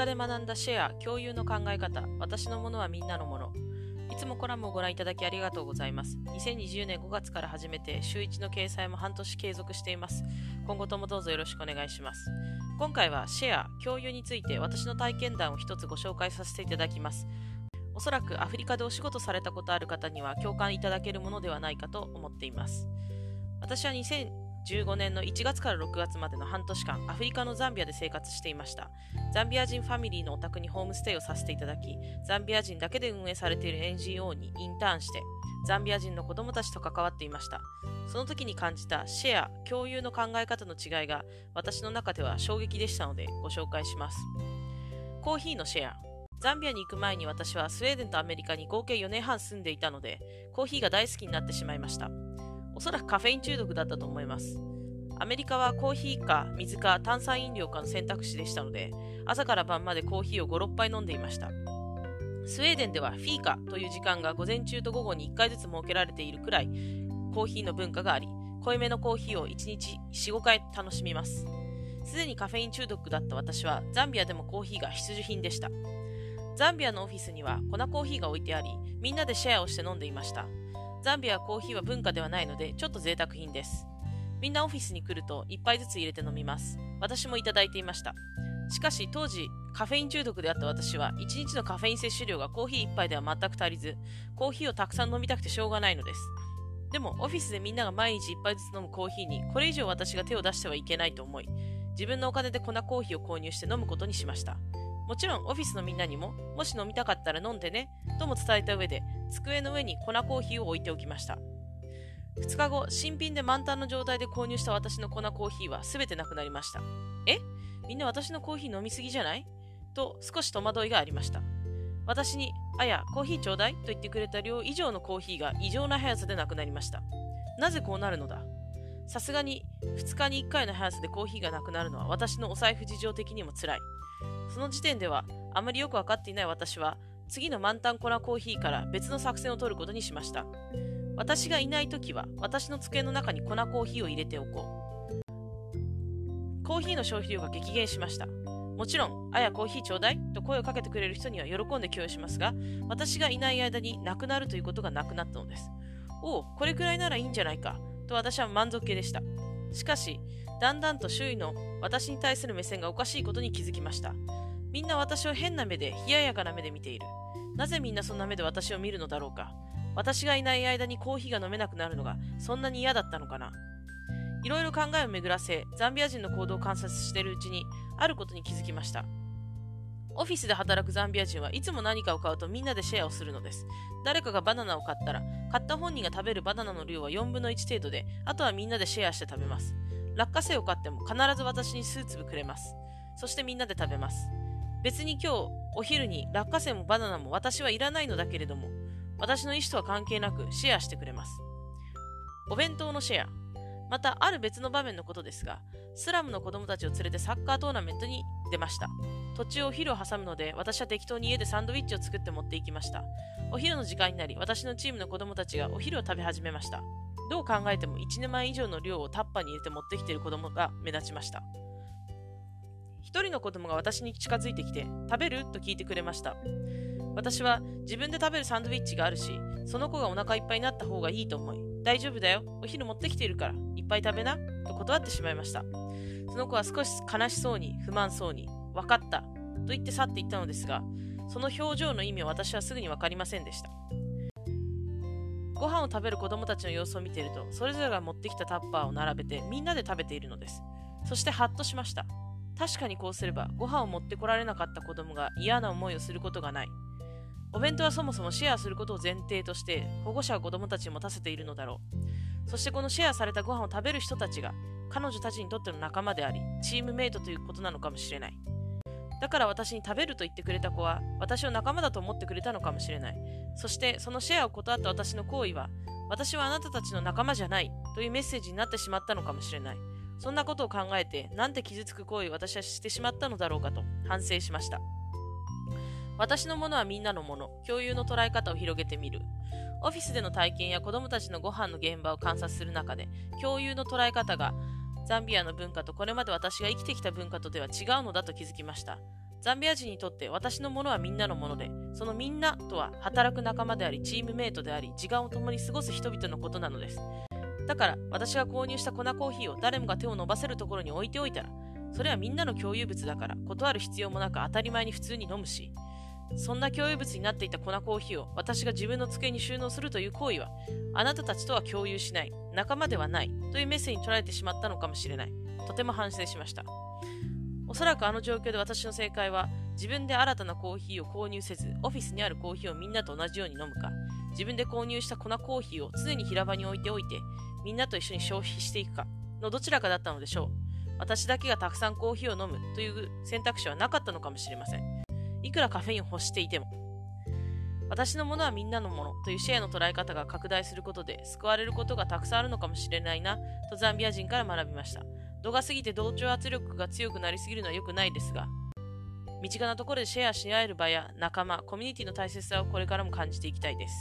カで学んだシェア、共有の考え方、私のものはみんなのもの。いつもコラムをご覧いただきありがとうございます。2020年5月から始めて、週1の掲載も半年継続しています。今後ともどうぞよろしくお願いします。今回はシェア、共有について私の体験談を一つご紹介させていただきます。おそらくアフリカでお仕事されたことある方には共感いただけるものではないかと思っています。私は2015年の1月から6月までの半年間、アフリカのザンビアで生活していました。ザンビア人ファミリーのお宅にホームステイをさせていただき、ザンビア人だけで運営されている NGO にインターンして、ザンビア人の子供たちと関わっていました。その時に感じたシェア、共有の考え方の違いが私の中では衝撃でしたのでご紹介します。コーヒーのシェア。ザンビアに行く前に私はスウェーデンとアメリカに合計4年半住んでいたので、コーヒーが大好きになってしまいました。おそらくカフェイン中毒だったと思います。アメリカはコーヒーか水か炭酸飲料かの選択肢でしたので、朝から晩までコーヒーを5、6杯飲んでいました。スウェーデンではフィーカという時間が午前中と午後に1回ずつ設けられているくらいコーヒーの文化があり、濃いめのコーヒーを1日4、5回楽しみます。すでにカフェイン中毒だった私はザンビアでもコーヒーが必需品でした。ザンビアのオフィスには粉コーヒーが置いてあり、みんなでシェアをして飲んでいました。ザンビアはコーヒーは文化ではないので、ちょっと贅沢品です。みんなオフィスに来ると1杯ずつ入れて飲みます。私もいただいていました。しかし当時カフェイン中毒であった私は1日のカフェイン摂取量がコーヒー1杯では全く足りずコーヒーをたくさん飲みたくてしょうがないのですでもオフィスでみんなが毎日1杯ずつ飲むコーヒーにこれ以上私が手を出してはいけないと思い自分のお金で粉コーヒーを購入して飲むことにしましたもちろんオフィスのみんなにももし飲みたかったら飲んでねとも伝えた上で机の上に粉コーヒーを置いておきました2日後新品で満タンの状態で購入した私の粉コーヒーは全てなくなりましたえ？みんな私のコーヒー飲みすぎじゃない？と少し戸惑いがありました。私に、あや、コーヒーちょうだい？と言ってくれた量以上のコーヒーが異常な速さでなくなりました。なぜこうなるのだ？さすがに2日に1回の速さでコーヒーがなくなるのは私のお財布事情的にも辛い。その時点ではあまりよくわかっていない私は次の満タン粉コーヒーから別の作戦を取ることにしました。私がいない時は私の机の中に粉コーヒーを入れておこう。コーヒーの消費量が激減しました。もちろん、あやコーヒーちょうだいと声をかけてくれる人には喜んで供与しますが、私がいない間になくなるということがなくなったのです。おお、これくらいならいいんじゃないかと私は満足げでした。しかし、だんだんと周囲の私に対する目線がおかしいことに気づきました。みんな私を変な目で、冷ややかな目で見ている。なぜみんなそんな目で私を見るのだろうか。私がいない間にコーヒーが飲めなくなるのがそんなに嫌だったのかな。いろいろ考えを巡らせ、ザンビア人の行動を観察しているうちに、あることに気づきました。オフィスで働くザンビア人はいつも何かを買うとみんなでシェアをするのです。誰かがバナナを買ったら、買った本人が食べるバナナの量は4分の1程度で、あとはみんなでシェアして食べます。落花生を買っても必ず私に数粒くれます。そしてみんなで食べます。別に今日、お昼に落花生もバナナも私はいらないのだけれども、私の意思とは関係なくシェアしてくれます。お弁当のシェア。また、ある別の場面のことですが、スラムの子供たちを連れてサッカートーナメントに出ました。途中お昼を挟むので、私は適当に家でサンドイッチを作って持っていきました。お昼の時間になり、私のチームの子供たちがお昼を食べ始めました。どう考えても1年前以上の量をタッパーに入れて持ってきている子供が目立ちました。一人の子供が私に近づいてきて、食べる？と聞いてくれました。私は自分で食べるサンドイッチがあるし、その子がお腹いっぱいになった方がいいと思い、大丈夫だよ、お昼持ってきているから、いっぱい食べな、と断ってしまいました。その子は少し悲しそうに、不満そうに、分かった、と言って去っていったのですが、その表情の意味を私はすぐに分かりませんでした。ご飯を食べる子供たちの様子を見ていると、それぞれが持ってきたタッパーを並べてみんなで食べているのです。そしてハッとしました。確かにこうすれば、ご飯を持ってこられなかった子供が嫌な思いをすることがない。お弁当はそもそもシェアすることを前提として保護者は子供たちに持たせているのだろうそしてこのシェアされたご飯を食べる人たちが彼女たちにとっての仲間でありチームメイトということなのかもしれないだから私に食べると言ってくれた子は私を仲間だと思ってくれたのかもしれない。そしてそのシェアを断った私の行為は私はあなたたちの仲間じゃないというメッセージになってしまったのかもしれない。そんなことを考えてなんて傷つく行為を私はしてしまったのだろうかと反省しました。私のものはみんなのもの、共有の捉え方を広げてみる。オフィスでの体験や子供たちのご飯の現場を観察する中で、共有の捉え方がザンビアの文化とこれまで私が生きてきた文化とでは違うのだと気づきました。ザンビア人にとって私のものはみんなのもので、そのみんなとは働く仲間であり、チームメイトであり、時間を共に過ごす人々のことなのです。だから、私が購入した粉コーヒーを誰もが手を伸ばせるところに置いておいたら、それはみんなの共有物だから、断る必要もなく当たり前に普通に飲むし、そんな共有物になっていた粉コーヒーを私が自分の机に収納するという行為は、あなたたちとは共有しない、仲間ではないというメッセージに捉えてしまったのかもしれない。とても反省しました。おそらくあの状況で私の正解は、自分で新たなコーヒーを購入せず、オフィスにあるコーヒーをみんなと同じように飲むか、自分で購入した粉コーヒーを常に平場に置いておいて、みんなと一緒に消費していくか、のどちらかだったのでしょう。私だけがたくさんコーヒーを飲むという選択肢はなかったのかもしれません。いくらカフェインを欲していても。私のものはみんなのものというシェアの捉え方が拡大することで救われることがたくさんあるのかもしれないなとザンビア人から学びました。度が過ぎて同調圧力が強くなりすぎるのは良くないですが、身近なところでシェアし合える場や仲間、コミュニティの大切さをこれからも感じていきたいです。